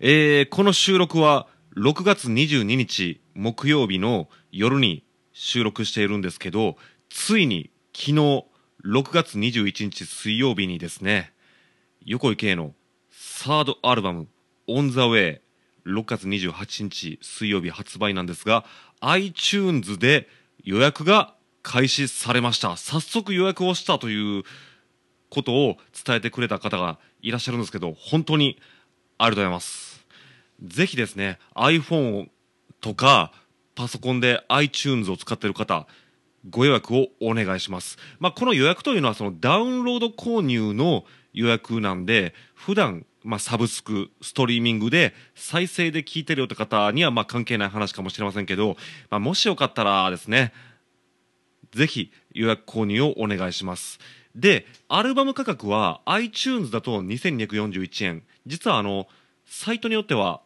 えーこの収録は6月22日木曜日の夜に収録しているんですけど、ついに昨日6月21日水曜日にですね、横井圭のサードアルバム、オンザウェイ、6月28日水曜日発売なんですが、iTunes で予約が開始されました。早速予約をしたということを伝えてくれた方がいらっしゃるんですけど、本当にありがとうございます。ぜひですね、iPhone とかパソコンで iTunes を使っている方、ご予約をお願いします。まあ、この予約というのはそのダウンロード購入の予約なんで、普段、まあ、サブスク、ストリーミングで再生で聞いてるよって方にはまあ関係ない話かもしれませんけど、まあ、もしよかったらですね、ぜひ予約購入をお願いします。で、アルバム価格は iTunes だと2241円。実はあの、サイトによっては、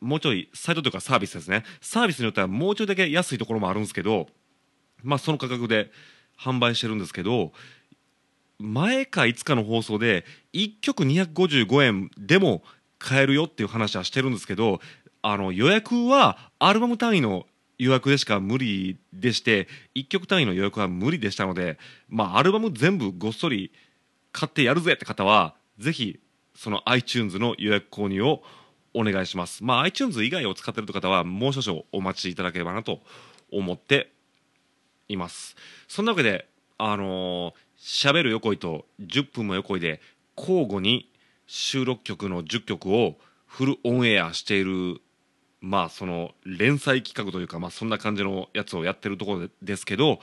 もうちょい、サイトというかサービスですね。サービスによってはもうちょいだけ安いところもあるんですけど、まあその価格で販売してるんですけど、前かいつかの放送で1曲255円でも買えるよっていう話はしてるんですけどあの予約はアルバム単位の予約でしか無理でして1曲単位の予約は無理でしたので、まあ、アルバム全部ごっそり買ってやるぜって方はぜひその iTunes の予約購入をお願いします、まあ、iTunes 以外を使っている方はもう少々お待ちいただければなと思っています。そんなわけであのー喋る横井と10分も横井で交互に収録曲の10曲をフルオンエアしているまあその連載企画というかまあそんな感じのやつをやってるところですけど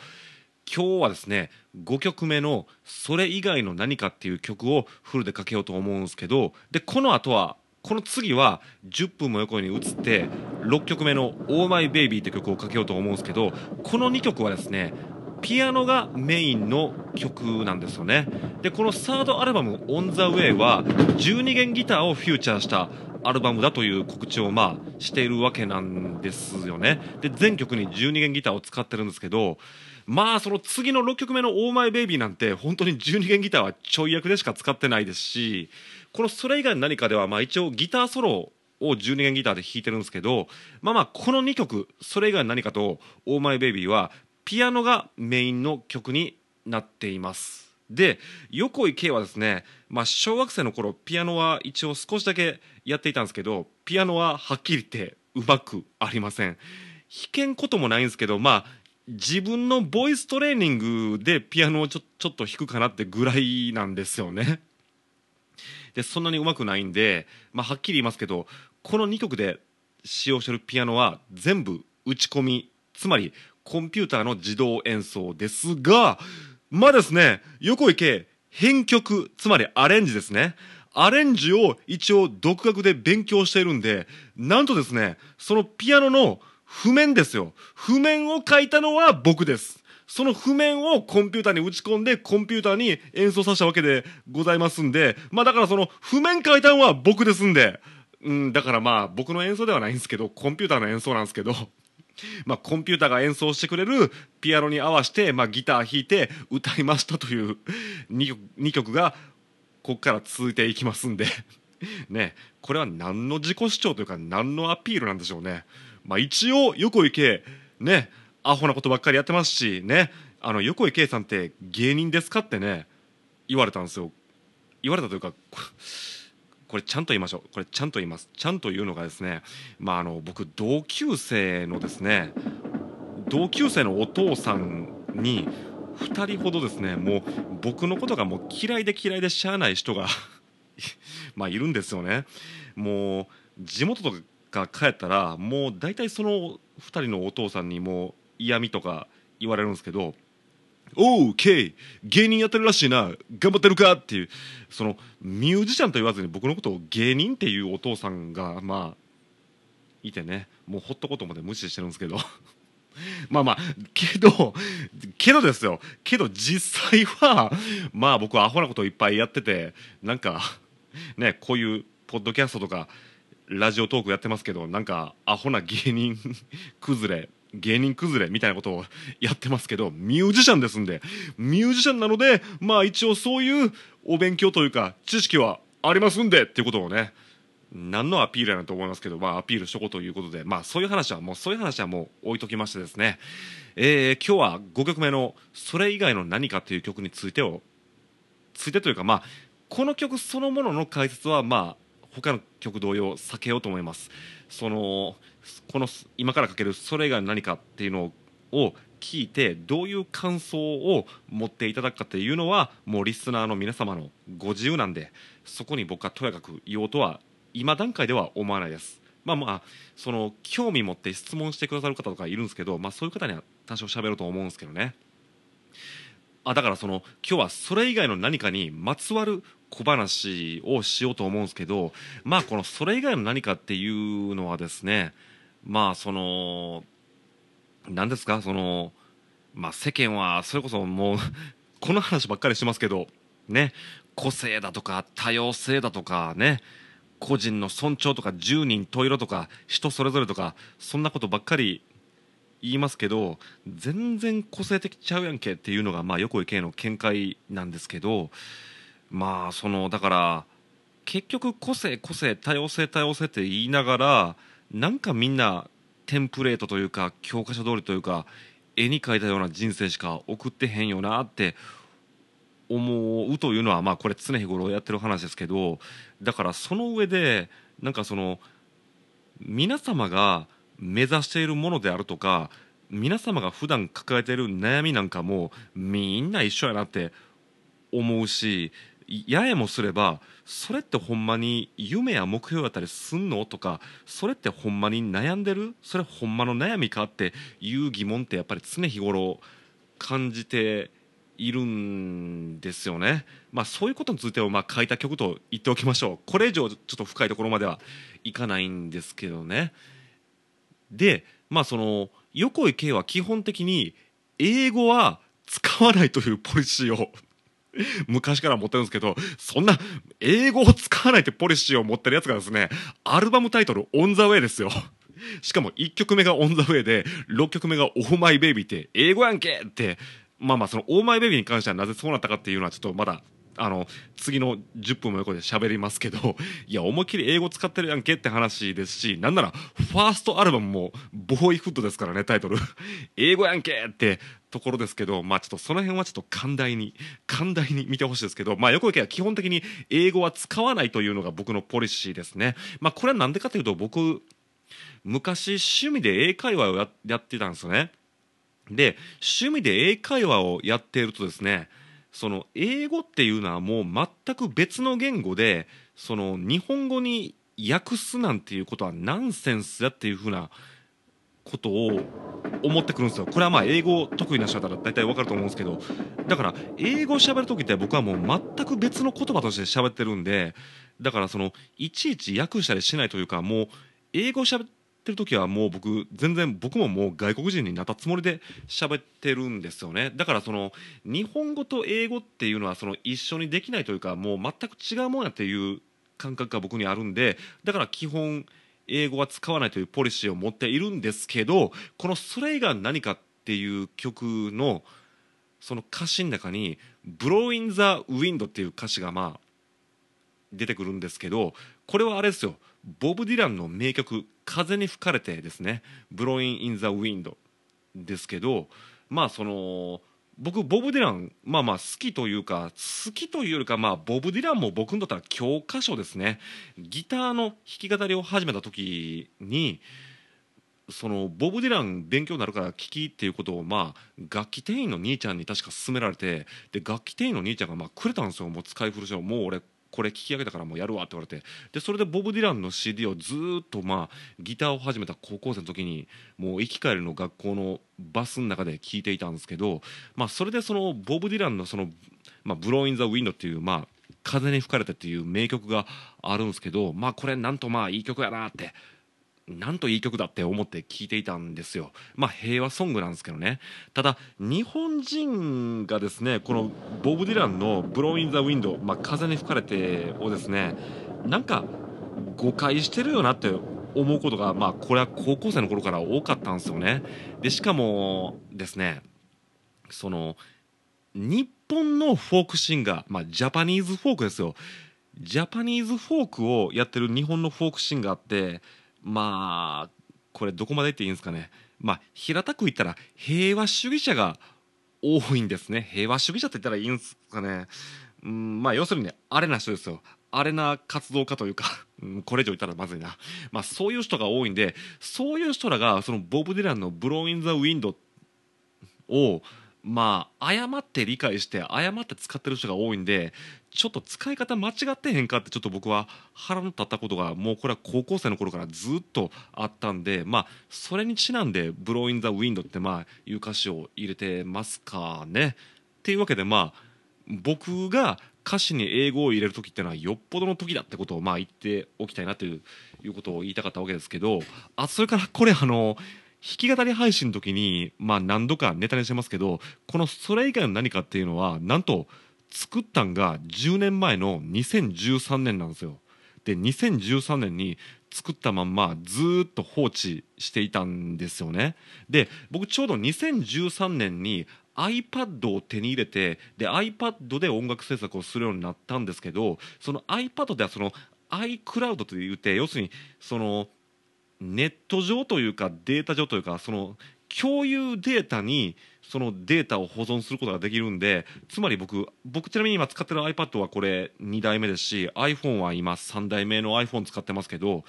今日はですね5曲目の「それ以外の何か」っていう曲をフルでかけようと思うんですけどでこの後はこの次は10分も横に移って6曲目の「オーマイベイビーって曲をかけようと思うんですけどこの2曲はですねピアノがメインの曲なんですよね。でこのサードアルバム「オン・ザ・ウェイ」は12弦ギターをフューチャーしたアルバムだという告知をまあしているわけなんですよね。で全曲に12弦ギターを使ってるんですけどまあその次の6曲目の「オーマイベイビーなんて本当に12弦ギターはちょい役でしか使ってないですしこのそれ以外の何かではまあ一応ギターソロを12弦ギターで弾いてるんですけどまあまあこの2曲それ以外の何かと「オーマイベイビーはピアノがメインの曲になっています。で横井圭はですね、まあ、小学生の頃ピアノは一応少しだけやっていたんですけどピアノははっきり言ってうまくありません。弾けんこともないんですけどまあ自分のボイストレーニングでピアノをちょちょっと弾くかなってぐらいなんですよね。でそんなにうまくないんで、まあ、はっきり言いますけどこの2曲で使用してるピアノは全部打ち込みつまりコンピューターの自動演奏ですがまあですね横井圭編曲つまりアレンジですね。アレンジを一応独学で勉強しているんでなんとですねそのピアノの譜面ですよ。譜面を書いたのは僕です。その譜面をコンピューターに打ち込んでコンピューターに演奏させたわけでございますんでまあだからその譜面書いたのは僕ですんでうんだからまあ僕の演奏ではないんですけどコンピューターの演奏なんですけど まあ、コンピューターが演奏してくれるピアノに合わせて、まあ、ギター弾いて歌いましたという 2, 曲2曲がここから続いていきますんで ねこれは何の自己主張というか何のアピールなんでしょうね。まあ、一応横井圭ねアホなことばっかりやってますしね。あの横井圭さんって芸人ですかってね言われたんですよ。言われたというかこれちゃんと言いましょう。これちゃんと言います。ちゃんと言うのがですねまああの僕同級生のですね同級生のお父さんに2人ほどですねもう僕のことがもう嫌いで嫌いでしゃあない人が まあいるんですよね。もう地元とか帰ったらもう大体その2人のお父さんにもう嫌味とか言われるんですけどおう、ケイ、芸人やってるらしいな、頑張ってるかっていう、そのミュージシャンと言わずに僕のことを芸人っていうお父さんが、まあ、いてね、もうほっとことまで無視してるんですけど。まあまあ、けど、けどですよ、けど実際は、まあ僕はアホなことをいっぱいやってて、なんか、ね、こういうポッドキャストとか、ラジオトークやってますけど、なんか、アホな芸人 崩れ、芸人崩れみたいなことをやってますけどミュージシャンですんで。ミュージシャンなのでまあ一応そういうお勉強というか知識はありますんでっていうことをね何のアピールやなと思いますけど、まあ、アピールしとこうということで、まあ、そういう話はもうそういう話はもう置いときましてですね、えー、今日は5曲目の「それ以外の何か」という曲についてをついてというか、まあ、この曲そのものの解説は、まあ、他の曲同様避けようと思います。そのこの今からかける「それ以外の何か」っていうのを聞いてどういう感想を持っていただくかっていうのはもうリスナーの皆様のご自由なんでそこに僕はとやかく言おうとは今段階では思わないです。まあまあその興味持って質問してくださる方とかいるんですけど、まあ、そういう方には多少喋ると思うんですけどね。あだからその今日はそれ以外の何かにまつわる小話をしようと思うんですけどまあこのそれ以外の何かっていうのはですねまあその何ですか？そのまあ世間はそれこそもう この話ばっかりしますけどね個性だとか多様性だとかね個人の尊重とか十人十色とか人それぞれとかそんなことばっかり言いますけど全然個性的ちゃうやんけっていうのがまあ横井圭の見解なんですけどまあそのだから結局個性個性多様性多様性って言いながらなんかみんなテンプレートというか教科書通りというか絵に描いたような人生しか送ってへんよなって思うというのはまあこれ常日頃やってる話ですけどだからその上でなんかその皆様が目指しているものであるとか皆様が普段抱えている悩みなんかもみんな一緒やなって思うしややもすればそれってほんまに夢や目標やったりすんの？とかそれってほんまに悩んでる？それほんまの悩みかっていう疑問ってやっぱり常日頃感じているんですよね。まあそういうことについてはまあ書いた曲と言っておきましょう。これ以上ちょっと深いところまではいかないんですけどね。で、まあその横井圭は基本的に英語は使わないというポリシーを 昔から持ってるんですけど、そんな英語を使わないってポリシーを持ってるやつがですね、アルバムタイトル、オンザウェイですよ。しかも1曲目がオンザウェイで、6曲目がオーマイベイビーって英語やんけって、まあまあそのオーマイベイビーに関してはなぜそうなったかっていうのはちょっとまだあの次の10分も横で喋りますけどいや思いっきり英語使ってるやんけって話ですしなんならファーストアルバムもボーイフットですからねタイトル英語やんけってところですけどまあちょっとその辺はちょっと寛大に寛大に見てほしいですけどまあ横池は基本的に英語は使わないというのが僕のポリシーですね。まあこれはなんでかというと僕昔趣味で英会話をややってたんですよね。で趣味で英会話をやっているとですねその英語っていうのはもう全く別の言語でその日本語に訳すなんていうことはナンセンスだっていうふうなことを思ってくるんですよ。これはまあ英語得意な人だったら大体わかると思うんですけど。だから英語を喋る時って僕はもう全く別の言葉として喋ってるんでだからそのいちいち訳したりしないというかもう英語喋ってる時はもう僕全然僕ももう外国人になったつもりで喋ってるんですよね。だからその日本語と英語っていうのはその一緒にできないというかもう全く違うもんやっていう感覚が僕にあるんでだから基本英語は使わないというポリシーを持っているんですけどこの「それが何か」っていう曲のその歌詞の中に「Blow in the Wind」っていう歌詞がまあ出てくるんですけどこれはあれですよ。ボブ・ディランの名曲「風に吹かれて」ですね「Blowing in the Wind」ですけどまあその僕ボブ・ディランまあまあ好きというか好きというよりかまあボブ・ディランも僕にとっては教科書ですね。ギターの弾き語りを始めた時にそのボブ・ディラン勉強になるから聴きっていうことをまあ楽器店員の兄ちゃんに確か勧められてで楽器店員の兄ちゃんがまあくれたんですよ。もう使い古しをもう俺これ聞き上げたからもうやるわって言われてでそれでボブ・ディランの CD をずっとまあギターを始めた高校生の時にもう行き帰りの学校のバスの中で聴いていたんですけど、まあ、それでそのボブ・ディランのその「まあ、ブロー・イン・ザ・ウィンド」っていうまあ風に吹かれてっていう名曲があるんですけどまあこれなんとまあいい曲やなってなんといい曲だって思って聴いていたんですよ。まあ平和ソングなんですけどね。ただ日本人がですねこのボブ・ディランの「 Blowin' in the Wind」まあ、風に吹かれてをですねなんか誤解してるよなって思うことがまあこれは高校生の頃から多かったんですよね。でしかもですねその日本のフォークシンガー、まあ、 Japanese folk ですよ。 Japanese folk をやってる日本のフォークシンガーってまあこれどこまで言っていいんですかね。まあ平たく言ったら平和主義者が多いんですね。平和主義者って言ったらいいんですかね。うんまあ要するにあれな人ですよ。あれな活動家というか、うん、これ以上言ったらまずいな、まあ、そういう人が多いんでそういう人らがそのボブ・ディランの「ブロー・イン・ザ・ウィンド」をまあ誤って理解して誤って使ってる人が多いんでちょっと使い方間違ってへんかってちょっと僕は腹の立ったことがもうこれは高校生の頃からずっとあったんでまあそれにちなんで「 Blowin' in the Wind」ってまあいう歌詞を入れてますかね。っていうわけでまあ僕が歌詞に英語を入れる時ってのはよっぽどの時だってことをまあ言っておきたいなといういうことを言いたかったわけですけどあそれからこれあの弾き語り配信の時にまあ何度かネタにしてますけどこのそれ以外の何かっていうのはなんと作ったんが10年前の2013年なんですよ。で2013年に作ったまんまずっと放置していたんですよね。で僕ちょうど2013年に iPad を手に入れてで iPad で音楽制作をするようになったんですけどその iPad ではその iCloud といって要するにそのネット上というかデータ上というかその共有データにそのデータを保存することができるんでつまり僕僕ちなみに今使ってる iPad はこれ2代目ですし iPhone は今3代目の iPhone 使ってますけど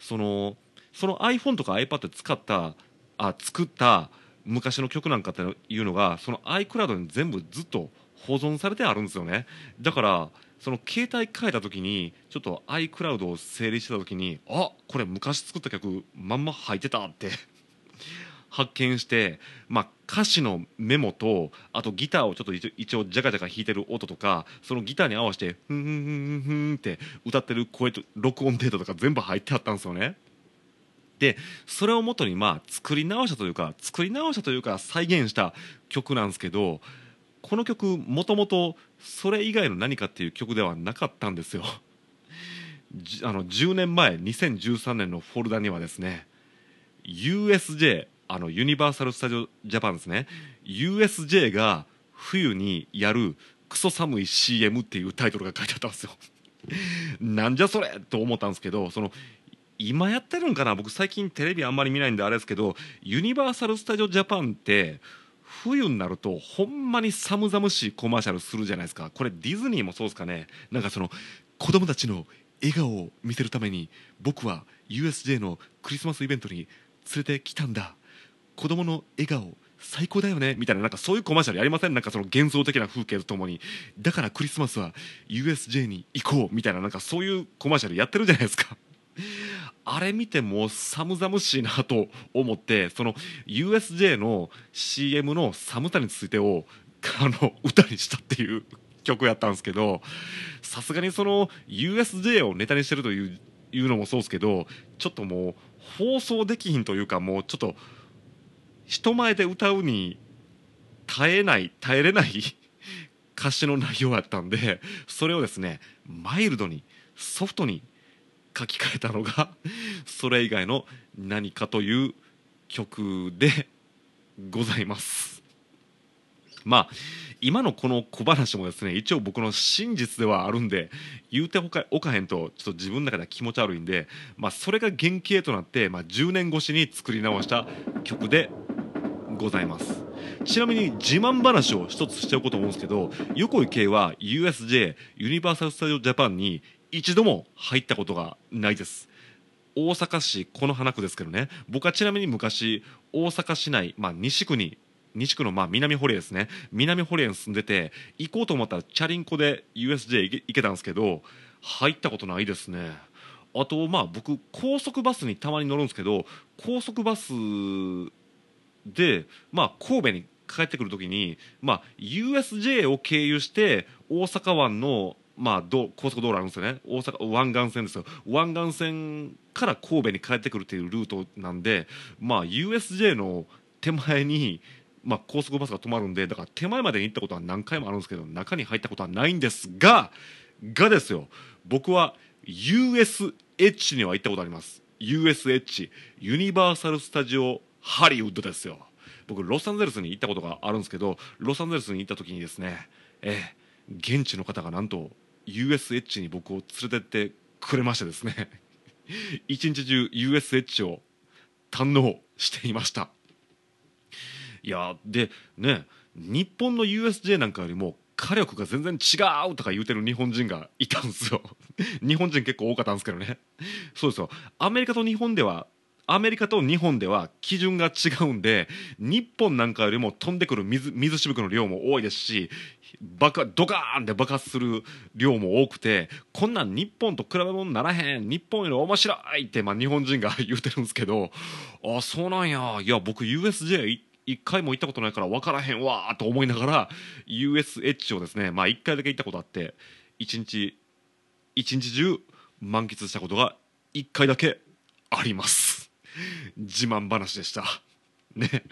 そのその iPhone とか iPad 使ったあ作った昔の曲なんかっていうのがその iCloud に全部ずっと保存されてあるんですよね。だからその携帯変えた時にちょっと iCloud を整理してた時にあこれ昔作った曲まんま入ってたって発見して、まあ、歌詞のメモとあとギターをちょっと一応ジャカジャカ弾いてる音とかそのギターに合わせて「ふんふんふんふん」って歌ってる声と録音データとか全部入ってあったんですよね。でそれをもとにまあ作り直したというか作り直したというか再現した曲なんですけどこの曲もともとそれ以外の何かっていう曲ではなかったんですよあの10年前2013年のフォルダにはですね USJ あのユニバーサル・スタジオ・ジャパンですね。USJ が冬にやるクソ寒い CM っていうタイトルが書いてあったんですよ。なんじゃそれと思ったんですけどその今やってるんかな？僕最近テレビあんまり見ないんであれですけどユニバーサル・スタジオ・ジャパンって冬になるとほんまに寒々しいコマーシャルするじゃないですか。これディズニーもそうですかね？なんかその子供たちの笑顔を見せるために僕は USJ のクリスマスイベントに連れてきたんだ。子供の笑顔最高だよねみたいななんかそういうコマーシャルやりません？なんかその幻想的な風景とともに。だからクリスマスは USJ に行こうみたいななんかそういうコマーシャルやってるじゃないですか。あれ見ても寒々しいなと思ってその USJ の CM の寒さについてをあの歌にしたっていう曲やったんですけどさすがにその USJ をネタにしてるといういうのもそうですけどちょっともう放送できひんというかもうちょっと人前で歌うに耐えない耐えれない 歌詞の内容やったんでそれをですねマイルドにソフトに書き換えたのがそれ以外の何かという曲でございます。まあ今のこの小話もですね一応僕の真実ではあるんで言うておかへんとちょっと自分の中では気持ち悪いんで、まあ、それが原型となって、まあ、10年越しに作り直した曲でございます。ちなみに自慢話を一つしておこうと思うんですけど横井圭は USJ ユニバーサル・スタジオ・ジャパンに一度も入ったことがないです。大阪市此花区ですけどね。僕はちなみに昔大阪市内、まあ、西区に西区のまあ南堀江ですね。南堀江に住んでて行こうと思ったらチャリンコで USJ 行け行けたんですけど入ったことないですね。あとまあ僕高速バスにたまに乗るんですけど高速バスでまあ神戸に帰ってくる時に、まあ、USJ を経由して大阪湾のまあ、高速道路あるんですよね。大阪湾岸線ですよ。湾岸線から神戸に帰ってくるっていうルートなんで、まあ、USJ の手前に、まあ、高速バスが止まるんでだから手前までに行ったことは何回もあるんですけど中に入ったことはないんですががですよ。僕は USH には行ったことあります。USH ユニバーサル・スタジオ・ハリウッドですよ。僕ロサンゼルスに行ったことがあるんですけどロサンゼルスに行った時にですねええ現地の方がなんと USH に僕を連れてってくれましてですね 一日中 USH を堪能していました。いやでね日本の USJ なんかよりも火力が全然違うとか言うてる日本人がいたんですよ。日本人結構多かったんですけどね。そうですよ。アメリカと日本ではアメリカと日本では基準が違うんで日本なんかよりも飛んでくる水水しぶきの量も多いですし爆ドカーンって爆発する量も多くてこんなん日本と比べ物にならへん日本より面白いって、まあ、日本人が言うてるんですけどあそうなんや。いや僕 USJ 一回も行ったことないから分からへんわと思いながら USH をですねまあ一回だけ行ったことあって一日一日中満喫したことが一回だけあります。自慢話でした。ね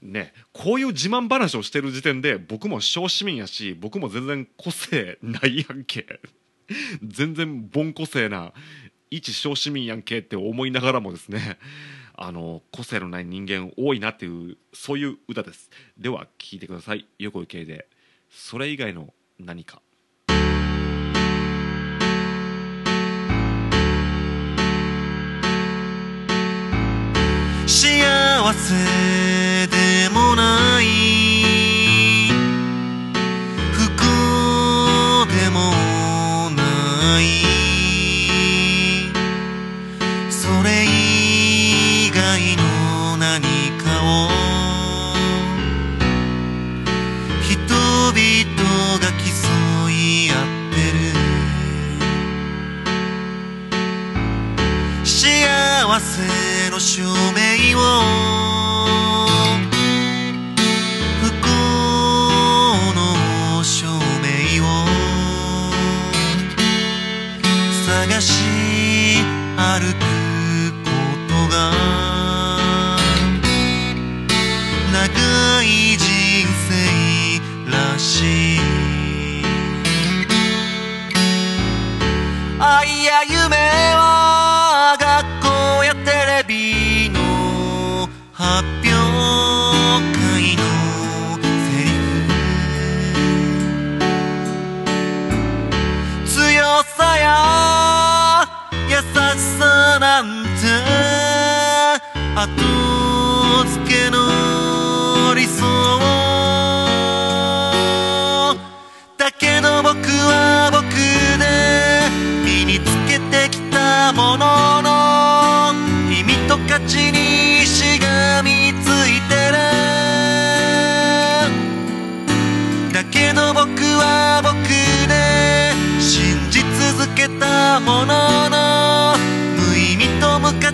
ねこういう自慢話をしてる時点で僕も小市民やし僕も全然個性ないやんけ。全然ボン個性な一小市民やんけって思いながらもですねあの個性のない人間多いなっていうそういう歌です。では聴いてください。横井圭でそれ以外の何か。幸せでもない。不幸でもないそれ以外の何かを人々が競い合ってる幸せの襲名を。done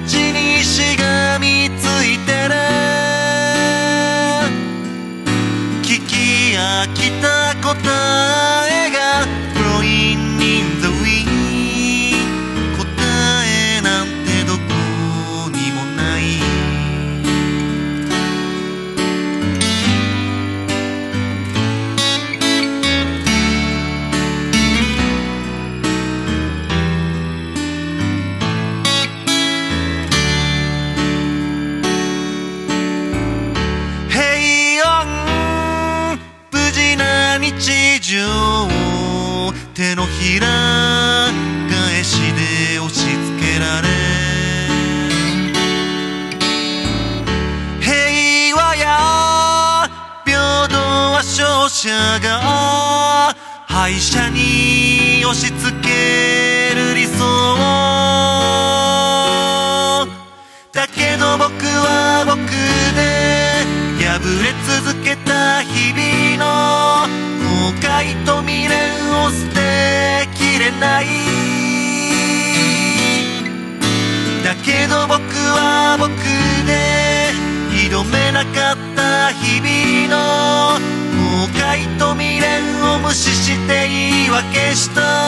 其你是个。者が敗者に押し付ける理想だけど僕は僕で破れ続けた日々の後悔と未練を捨てきれないだけど僕は僕で挑めなかった日々の未と未練を無視して言い訳した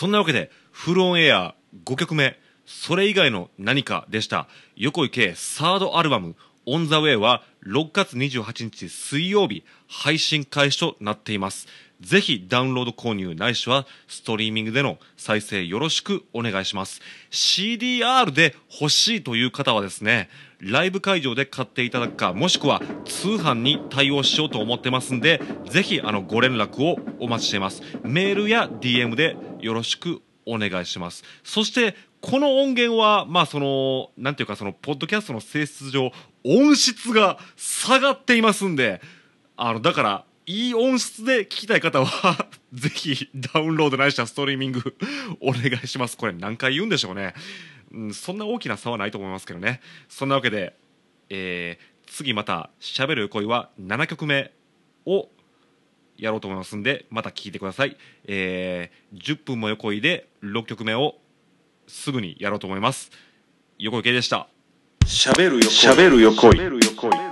そんなわけで、フルオンエア5曲目、それ以外の何かでした。横井圭サードアルバム、オンザウェイは6月28日水曜日配信開始となっています。ぜひダウンロード購入ないしはストリーミングでの再生よろしくお願いします。CDR で欲しいという方はですね、ライブ会場で買っていただくか、もしくは通販に対応しようと思ってますんで、ぜひあのご連絡をお待ちしています。メールや DM でよろしくお願いします。そして、この音源は、まあその、なんていうかその、ポッドキャストの性質上、音質が下がっていますんで、あの、だから、いい音質で聞きたい方は、ぜひダウンロードないしはストリーミング お願いします。これ何回言うんでしょうね。うん、そんな大きな差はないと思いますけどね。そんなわけで、えー、次また、喋る恋は7曲目をやろうと思いますんで、また聞いてください。えー、10分も横井で6曲目をすぐにやろうと思います。横井圭でした。喋るよ喋るよ恋喋るよ恋